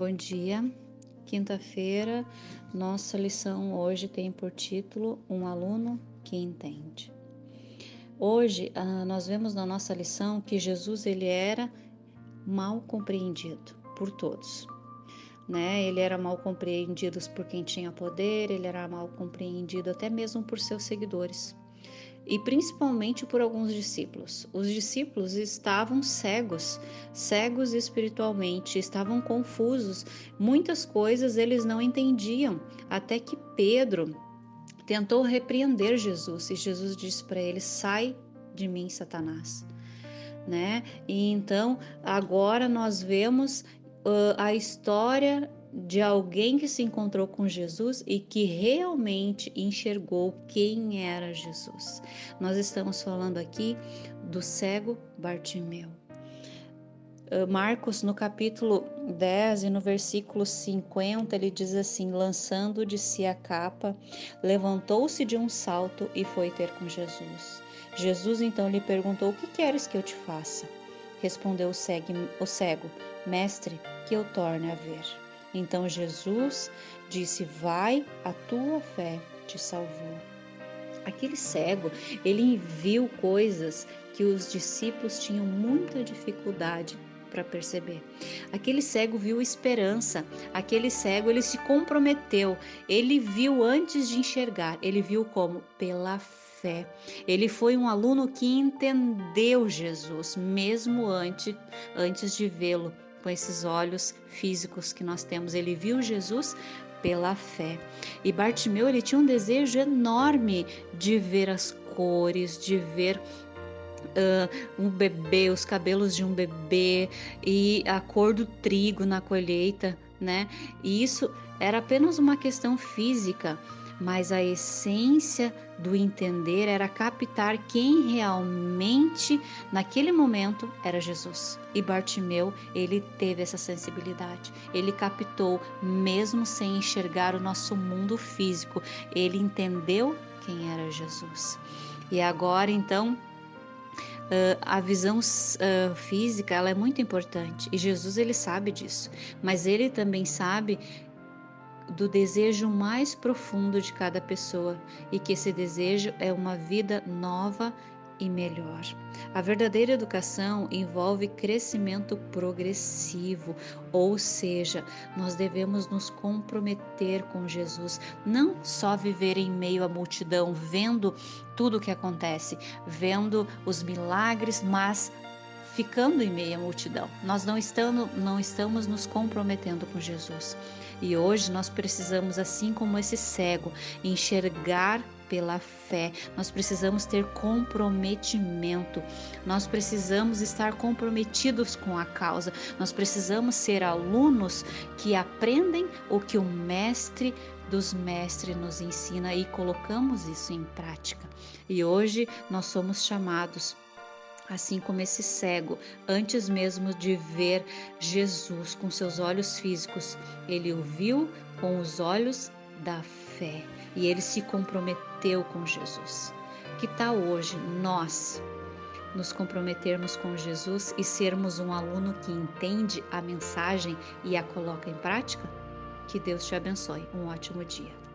Bom dia. Quinta-feira, nossa lição hoje tem por título Um aluno que entende. Hoje, ah, nós vemos na nossa lição que Jesus ele era mal compreendido por todos. Né? Ele era mal compreendido por quem tinha poder, ele era mal compreendido até mesmo por seus seguidores e principalmente por alguns discípulos. Os discípulos estavam cegos, cegos espiritualmente, estavam confusos, muitas coisas eles não entendiam, até que Pedro tentou repreender Jesus e Jesus disse para ele: "Sai de mim, Satanás". Né? E então agora nós vemos uh, a história de alguém que se encontrou com Jesus e que realmente enxergou quem era Jesus. Nós estamos falando aqui do cego Bartimeu. Ah, Marcos, no capítulo 10 e no versículo 50, ele diz assim: Lançando de si a capa, levantou-se de um salto e foi ter com Jesus. Jesus então lhe perguntou: O que queres que eu te faça? Respondeu o cego: Mestre, que eu torne a ver. Então Jesus disse: Vai, a tua fé te salvou. Aquele cego, ele viu coisas que os discípulos tinham muita dificuldade para perceber. Aquele cego viu esperança, aquele cego ele se comprometeu, ele viu antes de enxergar, ele viu como pela fé. Ele foi um aluno que entendeu Jesus mesmo antes antes de vê-lo com esses olhos físicos que nós temos. Ele viu Jesus pela fé. E Bartimeu ele tinha um desejo enorme de ver as cores, de ver uh, um bebê, os cabelos de um bebê e a cor do trigo na colheita, né? E isso era apenas uma questão física mas a essência do entender era captar quem realmente naquele momento era Jesus. E Bartimeu, ele teve essa sensibilidade. Ele captou mesmo sem enxergar o nosso mundo físico. Ele entendeu quem era Jesus. E agora então Uh, a visão uh, física ela é muito importante e Jesus ele sabe disso, mas ele também sabe do desejo mais profundo de cada pessoa e que esse desejo é uma vida nova e melhor. A verdadeira educação envolve crescimento progressivo, ou seja, nós devemos nos comprometer com Jesus, não só viver em meio à multidão, vendo tudo o que acontece, vendo os milagres, mas ficando em meio à multidão. Nós não estamos, não estamos nos comprometendo com Jesus. E hoje nós precisamos, assim como esse cego, enxergar pela fé. Nós precisamos ter comprometimento. Nós precisamos estar comprometidos com a causa. Nós precisamos ser alunos que aprendem o que o mestre dos mestres nos ensina e colocamos isso em prática. E hoje nós somos chamados assim como esse cego, antes mesmo de ver Jesus com seus olhos físicos, ele o viu com os olhos da fé e ele se comprometeu com Jesus. Que tal hoje nós nos comprometermos com Jesus e sermos um aluno que entende a mensagem e a coloca em prática? Que Deus te abençoe. Um ótimo dia.